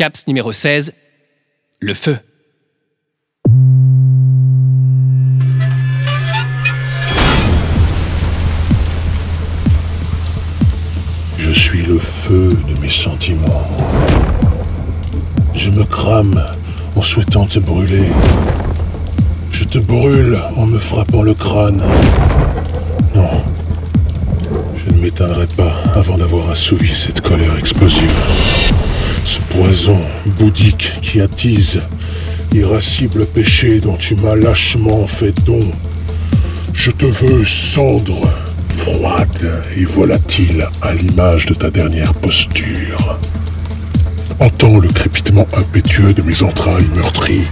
CAPS numéro 16, le feu. Je suis le feu de mes sentiments. Je me crame en souhaitant te brûler. Je te brûle en me frappant le crâne. Non, je ne m'éteindrai pas avant d'avoir assouvi cette colère explosive. Bouddhique qui attise l'irascible péché dont tu m'as lâchement fait don. Je te veux cendre, froide et volatile à l'image de ta dernière posture. Entends le crépitement impétueux de mes entrailles meurtries.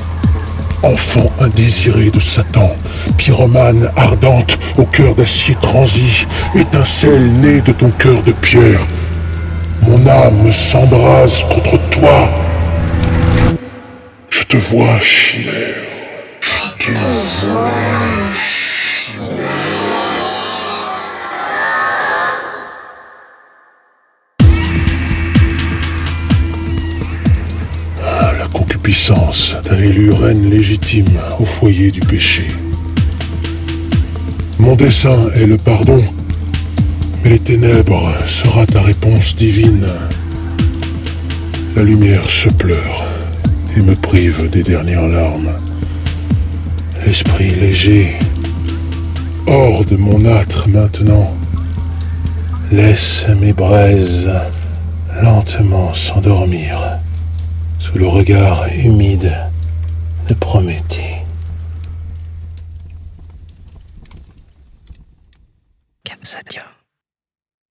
Enfant indésiré de Satan, pyromane ardente au cœur d'acier transi, étincelle née de ton cœur de pierre. Mon âme s'embrase contre toi. Je te vois, chimère. Je te vois. Ah, La concupiscence t'a élu reine légitime au foyer du péché. Mon dessein est le pardon, les ténèbres sera ta réponse divine. La lumière se pleure et me prive des dernières larmes. L'esprit léger, hors de mon âtre maintenant, laisse mes braises lentement s'endormir sous le regard humide de Prométhée.